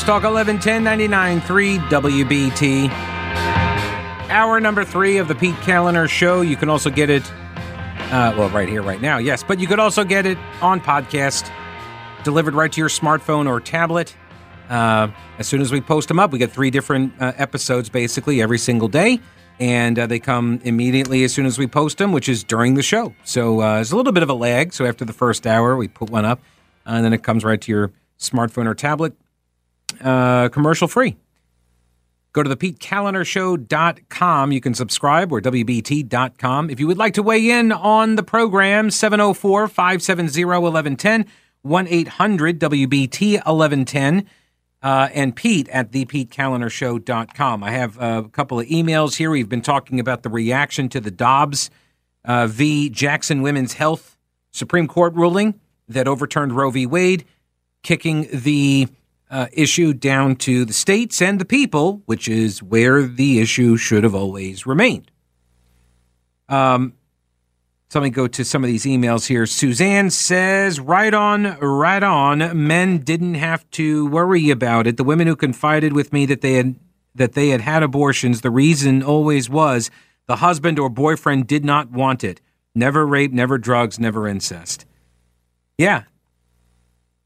News Talk 1110 99.3 WBT. Hour number three of the Pete Kaliner Show. You can also get it, uh, well, right here, right now, yes, but you could also get it on podcast, delivered right to your smartphone or tablet. Uh, as soon as we post them up, we get three different uh, episodes basically every single day, and uh, they come immediately as soon as we post them, which is during the show. So uh, there's a little bit of a lag. So after the first hour, we put one up, and then it comes right to your smartphone or tablet uh, commercial free. Go to the PeteKalinershow.com. You can subscribe or WBT.com. If you would like to weigh in on the program, 704 570 1110, 1 800 WBT 1110, uh, and Pete at thePeteKalinershow.com. I have a couple of emails here. We've been talking about the reaction to the Dobbs uh, v. Jackson Women's Health Supreme Court ruling that overturned Roe v. Wade, kicking the uh, issue down to the states and the people, which is where the issue should have always remained. Um, so let me go to some of these emails here. Suzanne says, right on, right on. Men didn't have to worry about it. The women who confided with me that they had that they had had abortions, the reason always was the husband or boyfriend did not want it. Never rape, never drugs, never incest. Yeah,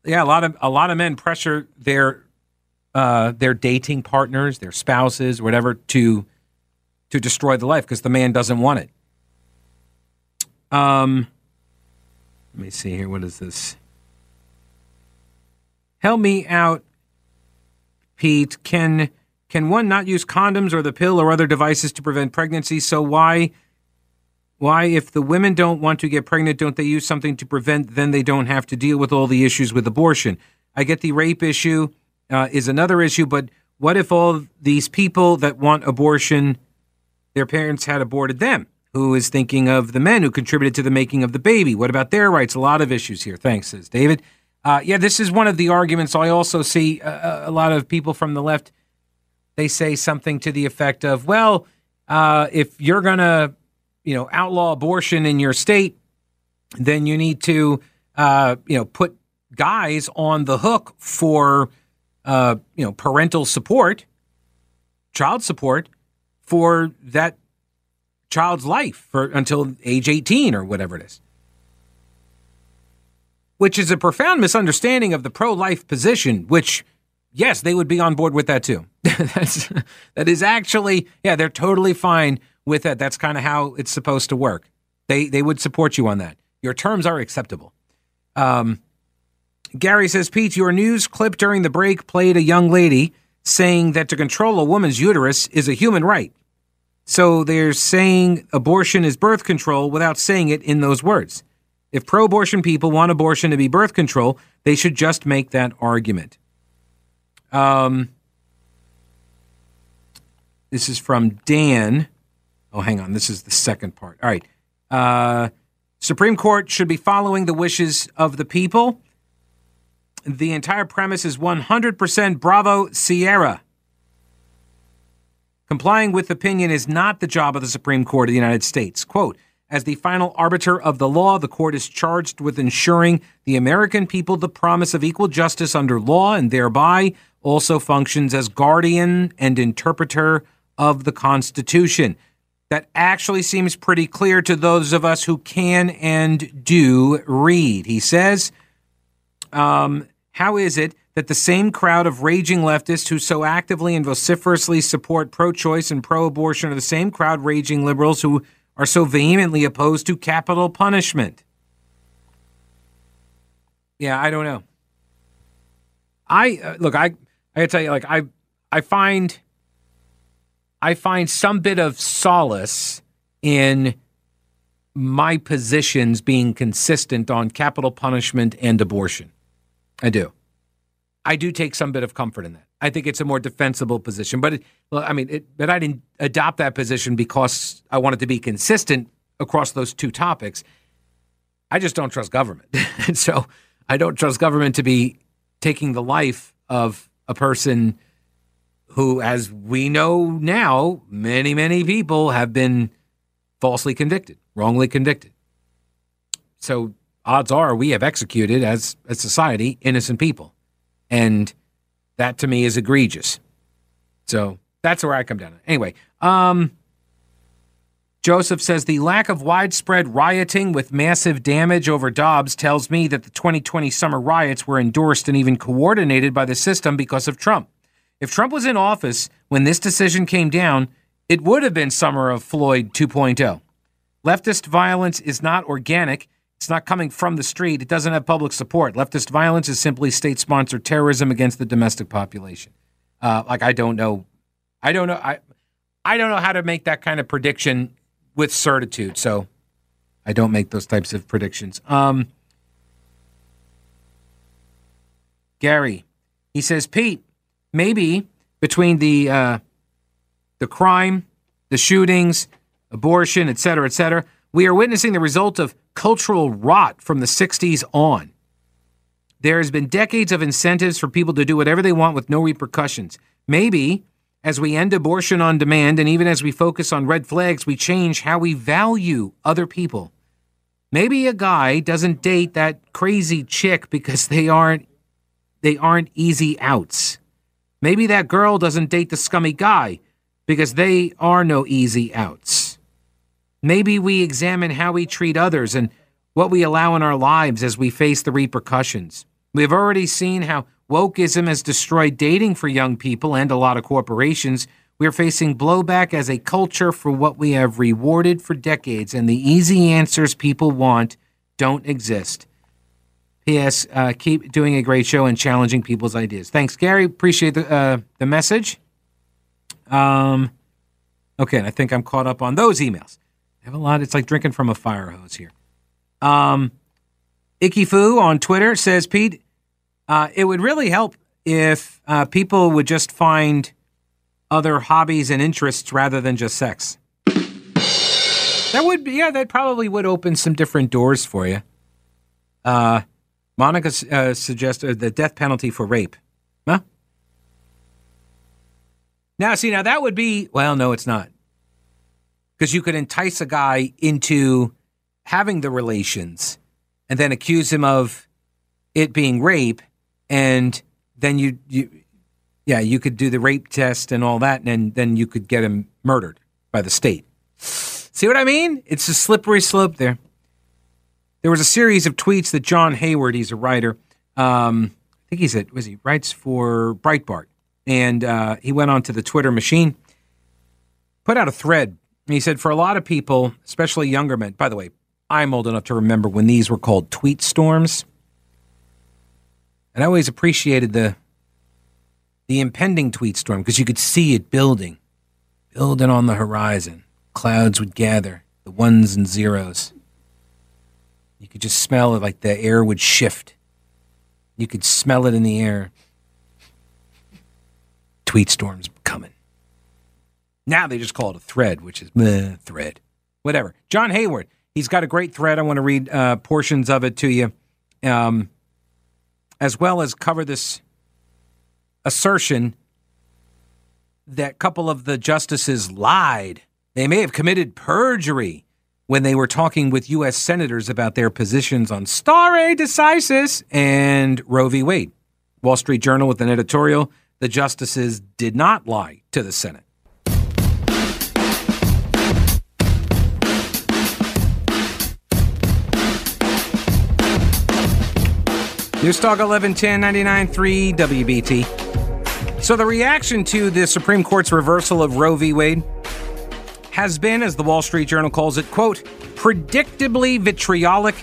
yeah, a lot of a lot of men pressure their uh, their dating partners, their spouses, whatever, to to destroy the life because the man doesn't want it. Um, let me see here. What is this? Help me out, Pete. Can can one not use condoms or the pill or other devices to prevent pregnancy? So why why, if the women don't want to get pregnant, don't they use something to prevent? Then they don't have to deal with all the issues with abortion. I get the rape issue uh, is another issue, but what if all these people that want abortion, their parents had aborted them? Who is thinking of the men who contributed to the making of the baby? What about their rights? A lot of issues here. Thanks, says David. Uh, yeah, this is one of the arguments. I also see a, a, lot of people from the left. They say something to the effect of, "Well, uh, if you're gonna you know, outlaw abortion in your state, then you need to, uh, you know, put guys on the hook for, uh, you know, parental support, child support for that child's life for until age 18 or whatever it is. Which is a profound misunderstanding of the pro-life position, which yes, they would be on board with that too. That's that is actually, yeah, they're totally fine with that. That's kind of how it's supposed to work. They they would support you on that. Your terms are acceptable. Um, Gary says, Pete, your news clip during the break played a young lady saying that to control a woman's uterus is a human right. So they're saying abortion is birth control without saying it in those words. If pro abortion people want abortion to be birth control, they should just make that argument. Um, this is from Dan. Oh, hang on. This is the second part. All right. Uh, Supreme Court should be following the wishes of the people. The entire premise is 100% Bravo Sierra. Complying with opinion is not the job of the Supreme Court of the United States. Quote, as the final arbiter of the law, the court is charged with ensuring the American people the promise of equal justice under law and thereby also functions as guardian and interpreter of the Constitution that actually seems pretty clear to those of us who can and do read. He says, um, How is it that the same crowd of raging leftists who so actively and vociferously support pro choice and pro abortion are the same crowd raging liberals who are so vehemently opposed to capital punishment? Yeah, I don't know. I uh, look, I I gotta tell you, like I I find I find some bit of solace in my positions being consistent on capital punishment and abortion. I do. I do take some bit of comfort in that. I think it's a more defensible position, but it, well, I mean, it, but I didn't adopt that position because I wanted to be consistent across those two topics. I just don't trust government, and so I don't trust government to be taking the life of a person who, as we know now, many, many people have been falsely convicted, wrongly convicted. So odds are we have executed as a society innocent people. And That to me is egregious. So that's where I come down. Anyway, um, Joseph says the lack of widespread rioting with massive damage over Dobbs tells me that the 2020 summer riots were endorsed and even coordinated by the system because of Trump. If Trump was in office when this decision came down, it would have been summer of Floyd 2.0. Leftist violence is not organic. It's not coming from the street. It doesn't have public support. Leftist violence is simply state sponsored terrorism against the domestic population. Uh, like I don't know, I don't know, I, I don't know how to make that kind of prediction with certitude. So I don't make those types of predictions. Um, Gary, he says, Pete, maybe between the uh, the crime, the shootings, abortion, et cetera, et cetera, we are witnessing the result of cultural rot from the 60s on. There has been decades of incentives for people to do whatever they want with no repercussions. Maybe as we end abortion on demand and even as we focus on red flags, we change how we value other people. Maybe a guy doesn't date that crazy chick because they aren't they aren't easy outs. Maybe that girl doesn't date the scummy guy because they are no easy outs. Maybe we examine how we treat others and what we allow in our lives as we face the repercussions. We have already seen how Wokeism has destroyed dating for young people and a lot of corporations. We are facing blowback as a culture for what we have rewarded for decades, and the easy answers people want don't exist. P.S. Uh, keep doing a great show and challenging people's ideas. Thanks, Gary. Appreciate the uh, the message. Um, okay, I think I'm caught up on those emails. I have a lot. It's like drinking from a fire hose here. Um, Icky on Twitter says, Pete, uh, it would really help if uh, people would just find other hobbies and interests rather than just sex. That would be, yeah, that probably would open some different doors for you. Uh, Monica uh, suggested the death penalty for rape. Huh? Now, see, now that would be, well, no, it's not. Because you could entice a guy into having the relations and then accuse him of it being rape and then you you yeah you could do the rape test and all that and then you could get him murdered by the state see what i mean it's a slippery slope there there was a series of tweets that john hayward he's a writer um, i think he's a was he writes for breitbart and uh, he went onto the twitter machine put out a thread he said for a lot of people especially younger men by the way i'm old enough to remember when these were called tweet storms and I always appreciated the the impending tweet storm because you could see it building, building on the horizon. Clouds would gather, the ones and zeros. You could just smell it like the air would shift. You could smell it in the air. Tweet storms coming. Now they just call it a thread, which is meh, thread. Whatever. John Hayward, he's got a great thread. I want to read uh, portions of it to you. Um, as well as cover this assertion that a couple of the justices lied. They may have committed perjury when they were talking with U.S. senators about their positions on stare decisis and Roe v. Wade. Wall Street Journal with an editorial the justices did not lie to the Senate. Newstalk 1110 99.3 WBT. So the reaction to the Supreme Court's reversal of Roe v. Wade has been, as the Wall Street Journal calls it, quote, predictably vitriolic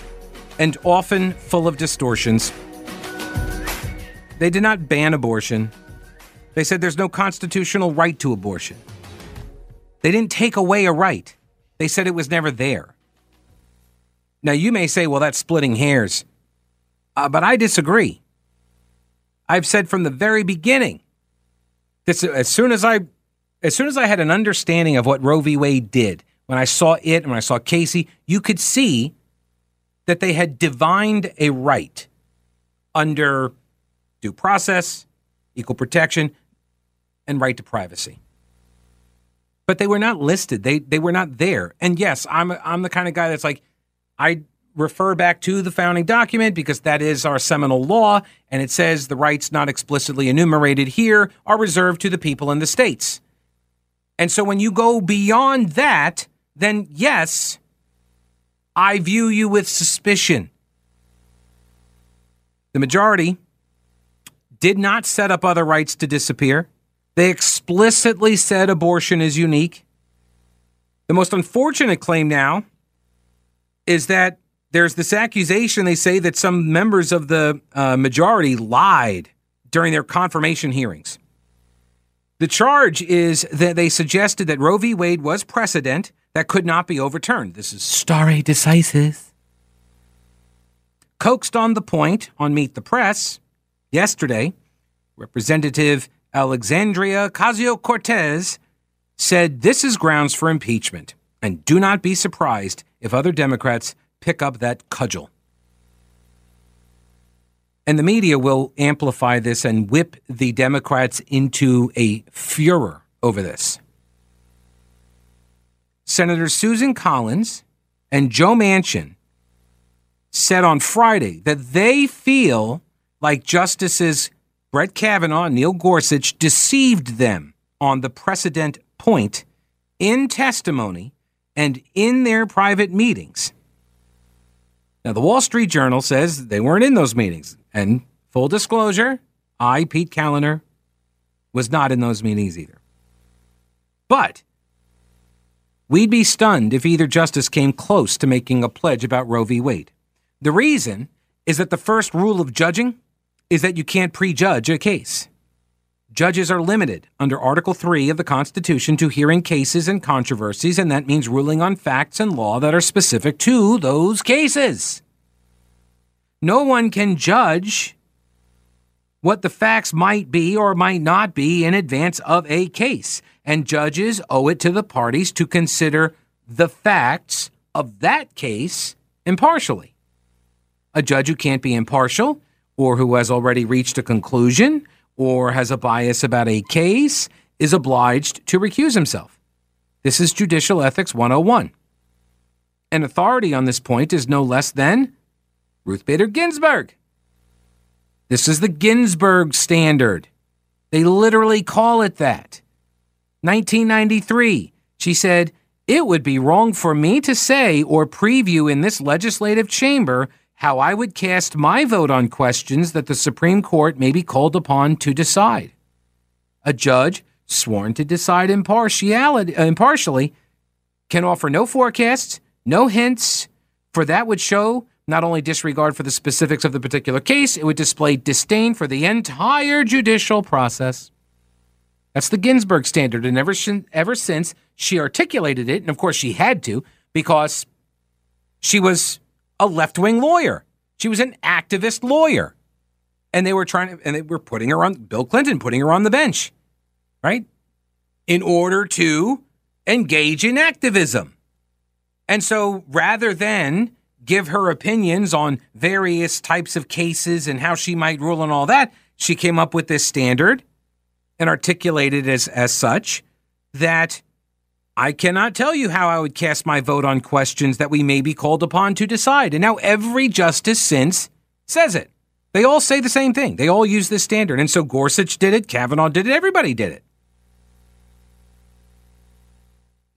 and often full of distortions. They did not ban abortion. They said there's no constitutional right to abortion. They didn't take away a right. They said it was never there. Now, you may say, well, that's splitting hairs. Uh, but I disagree. I've said from the very beginning, this as soon as I as soon as I had an understanding of what Roe v. Wade did, when I saw it and when I saw Casey, you could see that they had divined a right under due process, equal protection, and right to privacy. But they were not listed. They they were not there. And yes, I'm I'm the kind of guy that's like, I refer back to the founding document because that is our seminal law, and it says the rights not explicitly enumerated here are reserved to the people in the states. And so when you go beyond that, then yes, I view you with suspicion. The majority did not set up other rights to disappear. They explicitly said abortion is unique. The most unfortunate claim now is that there's this accusation they say that some members of the uh, majority lied during their confirmation hearings. The charge is that they suggested that Roe v. Wade was precedent that could not be overturned. This is stare decisis. Coaxed on the point on Meet the Press yesterday, Representative Alexandria Ocasio Cortez said this is grounds for impeachment, and do not be surprised if other Democrats pick up that cudgel. And the media will amplify this and whip the Democrats into a furor over this. Senator Susan Collins and Joe Manchin said on Friday that they feel like Justices Brett Kavanaugh and Neil Gorsuch deceived them on the precedent point in testimony and in their private meetings. Now, the Wall Street Journal says they weren't in those meetings. And full disclosure, I, Pete Kaliner, was not in those meetings either. But we'd be stunned if either justice came close to making a pledge about Roe v. Wade. The reason is that the first rule of judging is that you can't prejudge a case. Judges are limited under Article 3 of the Constitution to hearing cases and controversies, and that means ruling on facts and law that are specific to those cases. No one can judge what the facts might be or might not be in advance of a case, and judges owe it to the parties to consider the facts of that case impartially. A judge who can't be impartial or who has already reached a conclusion or has a bias about a case is obliged to recuse himself. This is Judicial Ethics 101. An authority on this point is no less than Ruth Bader Ginsburg. This is the Ginsburg standard. They literally call it that. 1993, she said, It would be wrong for me to say or preview in this legislative chamber how I would cast my vote on questions that the Supreme Court may be called upon to decide. A judge sworn to decide impartiality, uh, impartially can offer no forecasts, no hints, for that would show not only disregard for the specifics of the particular case, it would display disdain for the entire judicial process. That's the Ginsburg standard, and ever, ever since she articulated it, and of course she had to, because she was a left wing lawyer. She was an activist lawyer. And they were trying to, and they were putting her on, Bill Clinton putting her on the bench, right? In order to engage in activism. And so rather than give her opinions on various types of cases and how she might rule and all that, she came up with this standard and articulated as, as such that I cannot tell you how I would cast my vote on questions that we may be called upon to decide. And now every justice since says it. They all say the same thing. They all use this standard. And so Gorsuch did it, Kavanaugh did it, everybody did it.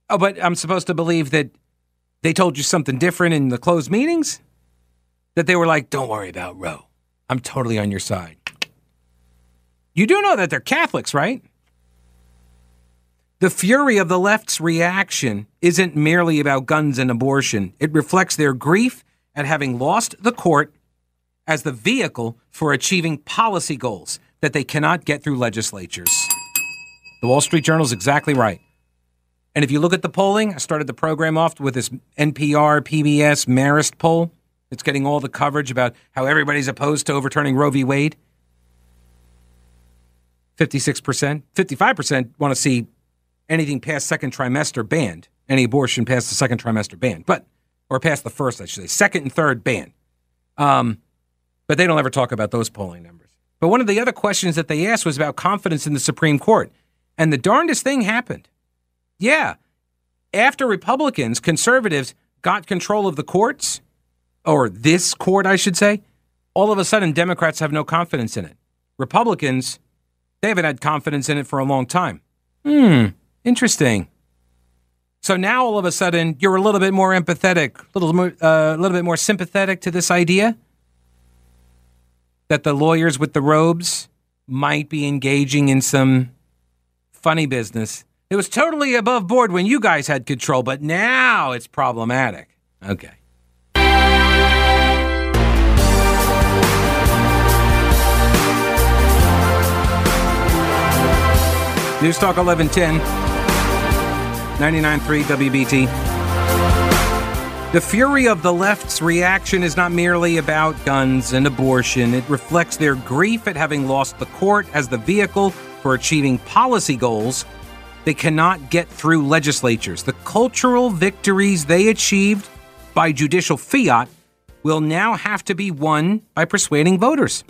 Oh, but I'm supposed to believe that they told you something different in the closed meetings? That they were like, don't worry about Roe. I'm totally on your side. You do know that they're Catholics, right? The fury of the left's reaction isn't merely about guns and abortion. It reflects their grief at having lost the court as the vehicle for achieving policy goals that they cannot get through legislatures. The Wall Street Journal is exactly right. And if you look at the polling, I started the program off with this NPR, PBS, Marist poll. It's getting all the coverage about how everybody's opposed to overturning Roe v. Wade. 56%, 55% want to see anything past second trimester banned, any abortion past the second trimester banned, but or past the first, I should say, second and third banned. Um, but they don't ever talk about those polling numbers. But one of the other questions that they asked was about confidence in the Supreme Court, and the darndest thing happened. Yeah, after Republicans, conservatives got control of the courts, or this court, I should say, all of a sudden Democrats have no confidence in it. Republicans, they haven't had confidence in it for a long time. Hmm, interesting. So now all of a sudden you're a little bit more empathetic, a little more, uh, a little bit more sympathetic to this idea that the lawyers with the robes might be engaging in some funny business. It was totally above board when you guys had control, but now it's problematic. Okay. News Talk 1110, 99.3 WBT. The fury of the left's reaction is not merely about guns and abortion. It reflects their grief at having lost the court as the vehicle for achieving policy goals they cannot get through legislatures. The cultural victories they achieved by judicial fiat will now have to be won by persuading voters.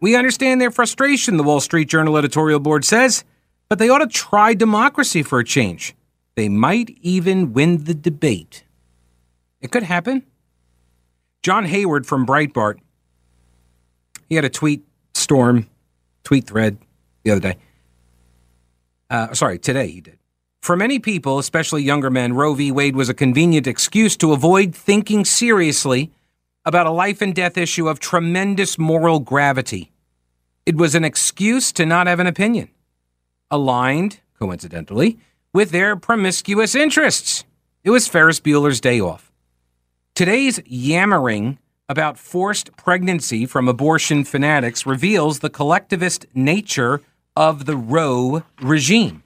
We understand their frustration, the Wall Street Journal editorial board says, but they ought to try democracy for a change. They might even win the debate. It could happen. John Hayward from Breitbart, he had a tweet storm, tweet thread the other day. Uh, sorry, today he did. For many people, especially younger men, Roe v. Wade was a convenient excuse to avoid thinking seriously about a life and death issue of tremendous moral gravity. It was an excuse to not have an opinion, aligned, coincidentally, with their promiscuous interests. It was Ferris Bueller's day off. Today's yammering about forced pregnancy from abortion fanatics reveals the collectivist nature of the Roe regime.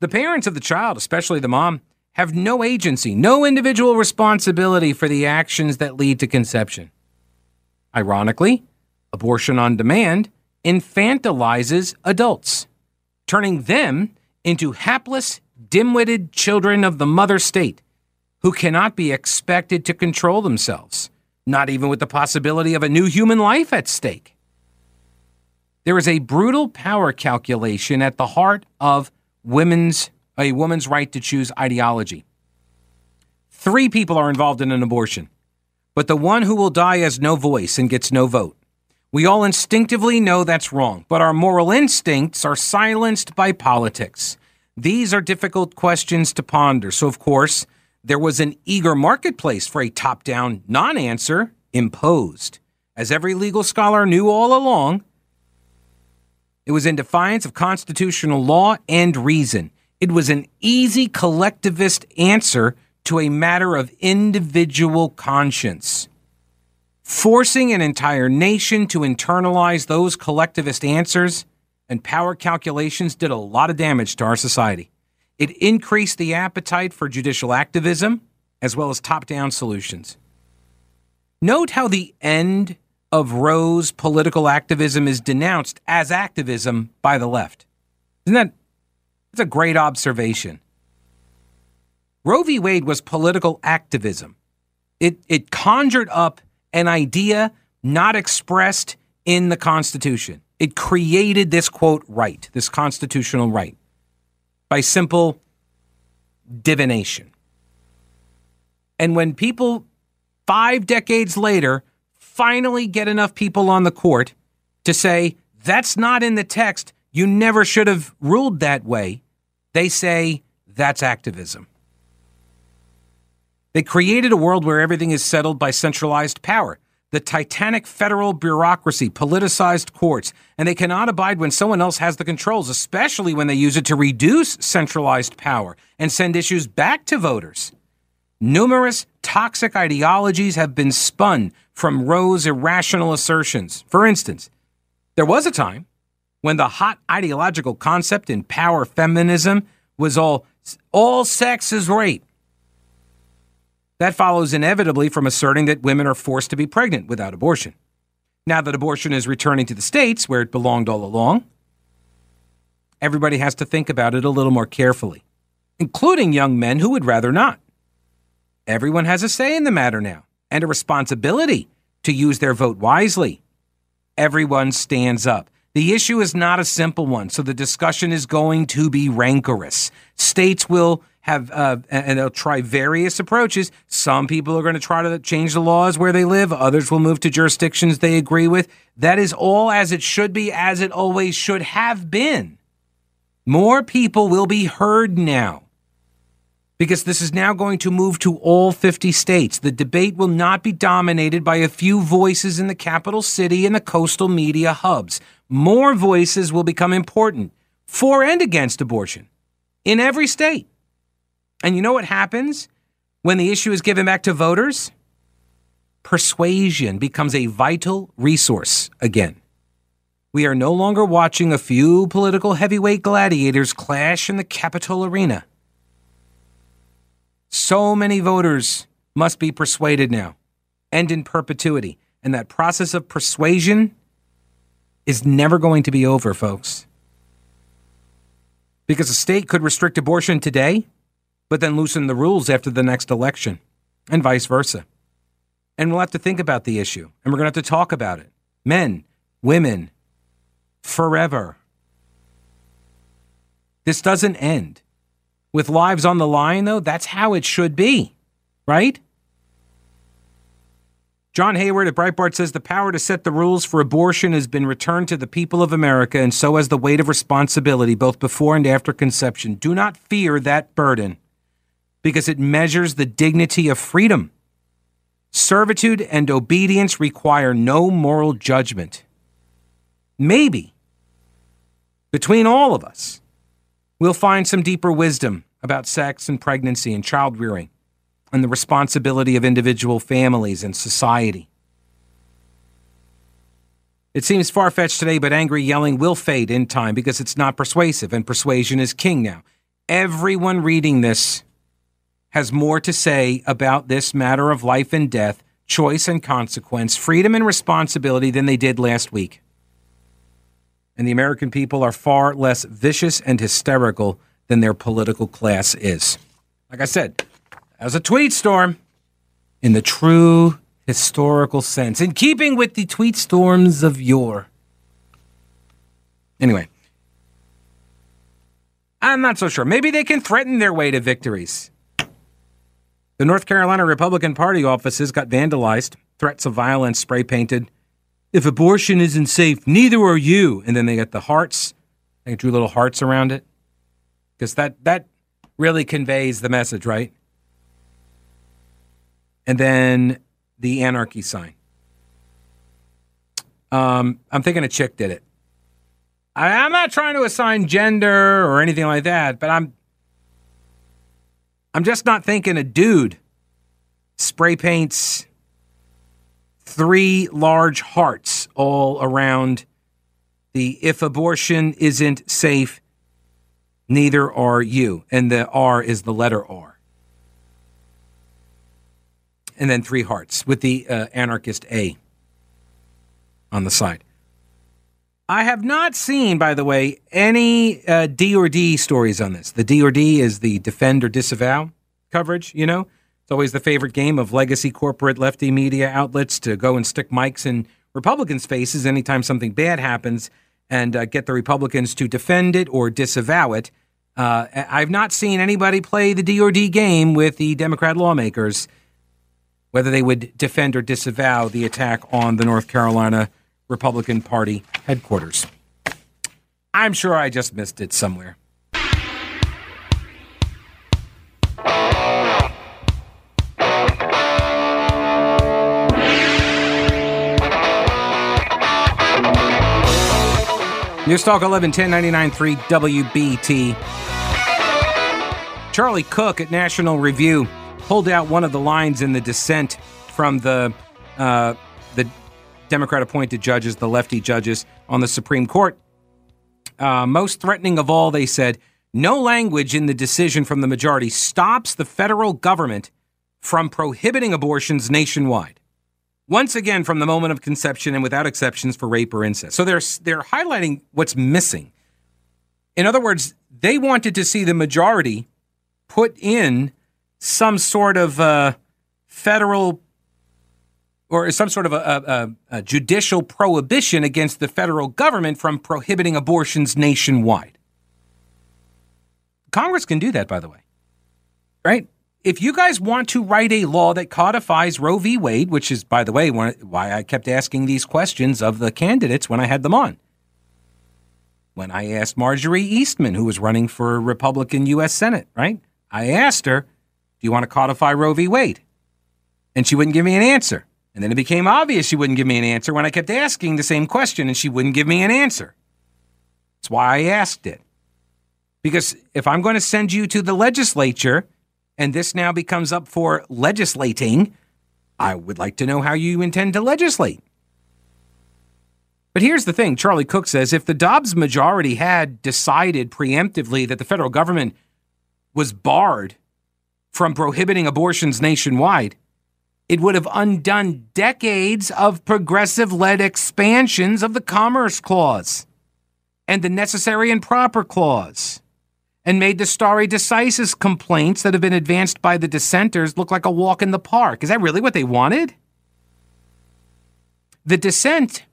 The parents of the child, especially the mom, have no agency, no individual responsibility for the actions that lead to conception. Ironically, abortion on demand infantilizes adults, turning them into hapless, dim witted children of the mother state who cannot be expected to control themselves, not even with the possibility of a new human life at stake. There is a brutal power calculation at the heart of women's a woman's right to choose ideology. Three people are involved in an abortion, but the one who will die has no voice and gets no vote. We all instinctively know that's wrong, but our moral instincts are silenced by politics. These are difficult questions to ponder. So, of course, there was an eager marketplace for a top down non answer imposed. As every legal scholar knew all along, it was in defiance of constitutional law and reason. It was an easy collectivist answer to a matter of individual conscience. Forcing an entire nation to internalize those collectivist answers and power calculations did a lot of damage to our society. It increased the appetite for judicial activism as well as top down solutions. Note how the end of Roe's political activism is denounced as activism by the left. Isn't that that's a great observation? Roe v. Wade was political activism. It it conjured up an idea not expressed in the Constitution. It created this quote right, this constitutional right, by simple divination. And when people five decades later finally get enough people on the court to say, that's not in the text. You never should have ruled that way. They say that's activism. They created a world where everything is settled by centralized power. The titanic federal bureaucracy, politicized courts, and they cannot abide when someone else has the controls, especially when they use it to reduce centralized power and send issues back to voters. Numerous toxic ideologies have been spun from Roe's irrational assertions. For instance, there was a time when the hot ideological concept in power feminism was all all sex is rape. That follows inevitably from asserting that women are forced to be pregnant without abortion. Now that abortion is returning to the states where it belonged all along, everybody has to think about it a little more carefully, including young men who would rather not. Everyone has a say in the matter now and a responsibility to use their vote wisely. Everyone stands up. The issue is not a simple one, so the discussion is going to be rancorous. States will have uh, and they'll try various approaches. Some people are going to try to change the laws where they live. Others will move to jurisdictions they agree with. That is all as it should be, as it always should have been. More people will be heard now because this is now going to move to all 50 states. The debate will not be dominated by a few voices in the capital city and the coastal media hubs. More voices will become important for and against abortion in every state. And you know what happens when the issue is given back to voters? Persuasion becomes a vital resource again. We are no longer watching a few political heavyweight gladiators clash in the Capitol arena. So many voters must be persuaded now and in perpetuity. And that process of persuasion is never going to be over, folks. Because a state could restrict abortion today but then loosen the rules after the next election, and vice versa. And we'll have to think about the issue, and we're going to have to talk about it. Men, women, forever. This doesn't end. With lives on the line, though, that's how it should be, right? John Hayward at Breitbart says the power to set the rules for abortion has been returned to the people of America, and so has the weight of responsibility both before and after conception. Do not fear that burden because it measures the dignity of freedom. Servitude and obedience require no moral judgment. Maybe between all of us, we'll find some deeper wisdom about sex and pregnancy and child rearing and the responsibility of individual families and society. It seems far fetched today, but angry yelling will fade in time because it's not persuasive, and persuasion is king now. Everyone reading this has more to say about this matter of life and death, choice and consequence, freedom and responsibility than they did last week. And the American people are far less vicious and hysterical than their political class is. Like I said, as a tweet storm in the true historical sense, in keeping with the tweet storms of yore. Anyway, I'm not so sure. Maybe they can threaten their way to victories. The North Carolina Republican Party offices got vandalized, threats of violence spray painted. If abortion isn't safe, neither are you. And then they got the hearts. They drew little hearts around it. Because that, that really conveys the message, right? And then the anarchy sign. Um, I'm thinking a chick did it. I, I'm not trying to assign gender or anything like that, but I'm I'm just not thinking a dude spray paints three large hearts all around the if abortion isn't safe, neither are you. And the R is the letter R. And then three hearts with the uh, anarchist A on the side. I have not seen, by the way, any uh, D or D stories on this. The D or D is the defend or disavow coverage, you know? It's always the favorite game of legacy corporate lefty media outlets to go and stick mics in Republicans' faces anytime something bad happens and uh, get the Republicans to defend it or disavow it. Uh, I've not seen anybody play the D or D game with the Democrat lawmakers, whether they would defend or disavow the attack on the North Carolina Republican Party headquarters. I'm sure I just missed it somewhere. News Talk 11 1099 WBT. Charlie Cooke at National Review pulled out one of the lines in the dissent from the uh, the Democrat appointed judges, the lefty judges on the Supreme Court. Uh, most threatening of all, they said, no language in the decision from the majority stops the federal government from prohibiting abortions nationwide. Once again, from the moment of conception and without exceptions for rape or incest. So they're, they're highlighting what's missing. In other words, they wanted to see the majority put in some sort of uh, federal or some sort of a, a, a, judicial prohibition against the federal government from prohibiting abortions nationwide. Congress can do that, by the way. right? If you guys want to write a law that codifies Roe v. Wade, which is, by the way, why I kept asking these questions of the candidates when I had them on. When I asked Marjorie Eastman, who was running for Republican U.S. Senate, right? I asked her, Do you want to codify Roe v. Wade? And she wouldn't give me an answer. And then it became obvious she wouldn't give me an answer when I kept asking the same question and she wouldn't give me an answer. That's why I asked it. Because if I'm going to send you to the legislature and this now becomes up for legislating, I would like to know how you intend to legislate. But here's the thing. Charlie Cooke says if the Dobbs majority had decided preemptively that the federal government was barred from prohibiting abortions nationwide, it would have undone decades of progressive led expansions of the Commerce Clause and the Necessary and Proper Clause and made the stare decisis complaints that have been advanced by the dissenters look like a walk in the park. Is that really what they wanted? The dissent,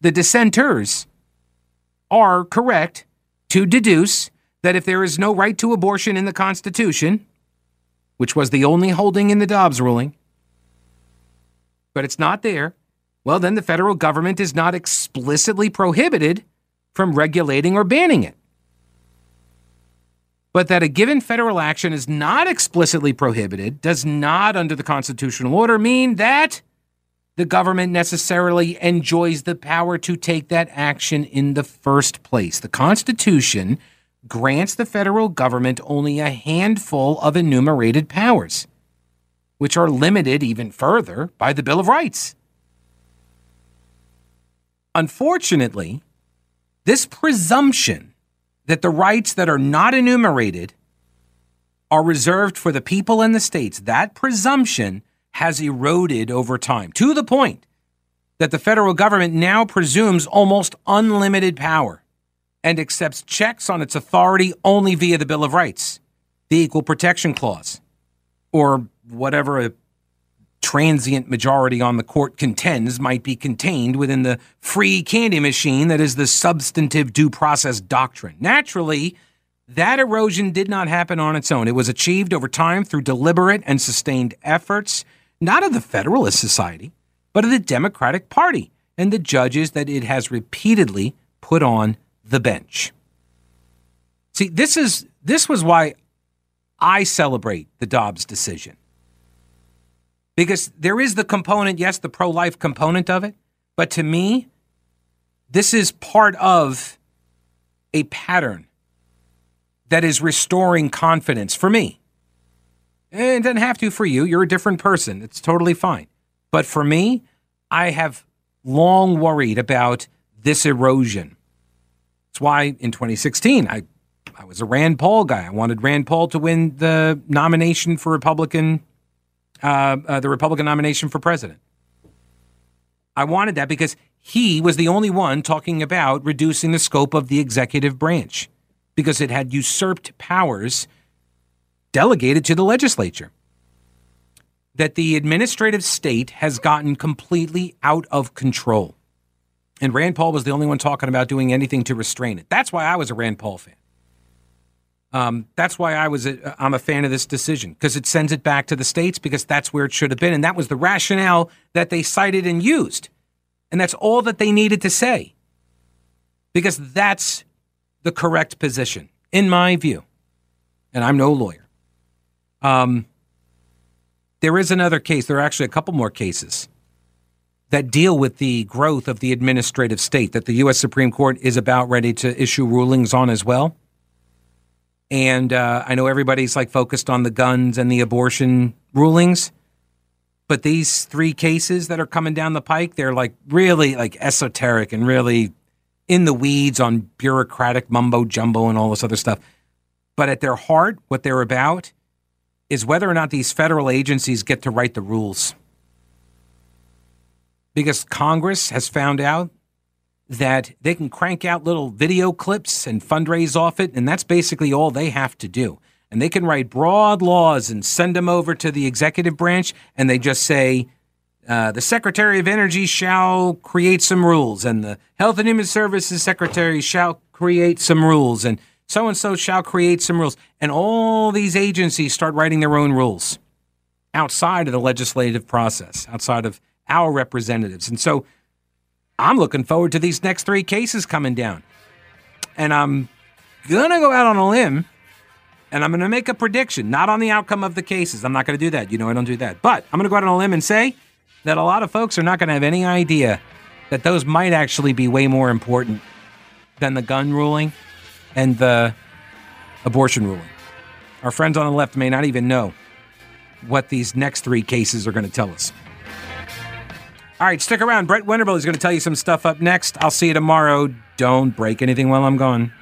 the dissenters are correct to deduce that if there is no right to abortion in the Constitution, which was the only holding in the Dobbs ruling, but it's not there, well, then the federal government is not explicitly prohibited from regulating or banning it. But that a given federal action is not explicitly prohibited does not, under the constitutional order, mean that the government necessarily enjoys the power to take that action in the first place. The Constitution grants the federal government only a handful of enumerated powers, which are limited even further by the Bill of Rights. Unfortunately, this presumption that the rights that are not enumerated are reserved for the people and the states, that presumption has eroded over time to the point that the federal government now presumes almost unlimited power and accepts checks on its authority only via the Bill of Rights, the Equal Protection Clause, or whatever a transient majority on the court contends might be contained within the free candy machine that is the substantive due process doctrine. Naturally, that erosion did not happen on its own. It was achieved over time through deliberate and sustained efforts, not of the Federalist Society, but of the Democratic Party and the judges that it has repeatedly put on the bench. See, this is this was why I celebrate the Dobbs decision. Because there is the component, yes, the pro-life component of it, but to me, this is part of a pattern that is restoring confidence for me. And it doesn't have to for you. You're a different person. It's totally fine. But for me, I have long worried about this erosion that's why in 2016, I, I was a Rand Paul guy. I wanted Rand Paul to win the nomination for Republican, uh, uh, the Republican nomination for president. I wanted that because he was the only one talking about reducing the scope of the executive branch because it had usurped powers delegated to the legislature. That the administrative state has gotten completely out of control. And Rand Paul was the only one talking about doing anything to restrain it. That's why I was a Rand Paul fan. Um, that's why I was a, I'm a fan of this decision because it sends it back to the states because that's where it should have been, and that was the rationale that they cited and used, and that's all that they needed to say because that's the correct position in my view, and I'm no lawyer. Um, there is another case. There are actually a couple more cases that deal with the growth of the administrative state that the U.S. Supreme Court is about ready to issue rulings on as well. And uh, I know everybody's like focused on the guns and the abortion rulings, but these three cases that are coming down the pike, they're like really like esoteric and really in the weeds on bureaucratic mumbo jumbo and all this other stuff. But at their heart, what they're about is whether or not these federal agencies get to write the rules because Congress has found out that they can crank out little video clips and fundraise off it, and that's basically all they have to do. And they can write broad laws and send them over to the executive branch, and they just say, uh, the Secretary of Energy shall create some rules, and the Health and Human Services Secretary shall create some rules, and so and so shall create some rules. And all these agencies start writing their own rules outside of the legislative process, outside of our representatives. And so I'm looking forward to these next three cases coming down. And I'm going to go out on a limb and I'm going to make a prediction, not on the outcome of the cases. I'm not going to do that. You know, I don't do that. But I'm going to go out on a limb and say that a lot of folks are not going to have any idea that those might actually be way more important than the gun ruling and the abortion ruling. Our friends on the left may not even know what these next three cases are going to tell us. All right, stick around. Brett Winterble is going to tell you some stuff up next. I'll see you tomorrow. Don't break anything while I'm gone.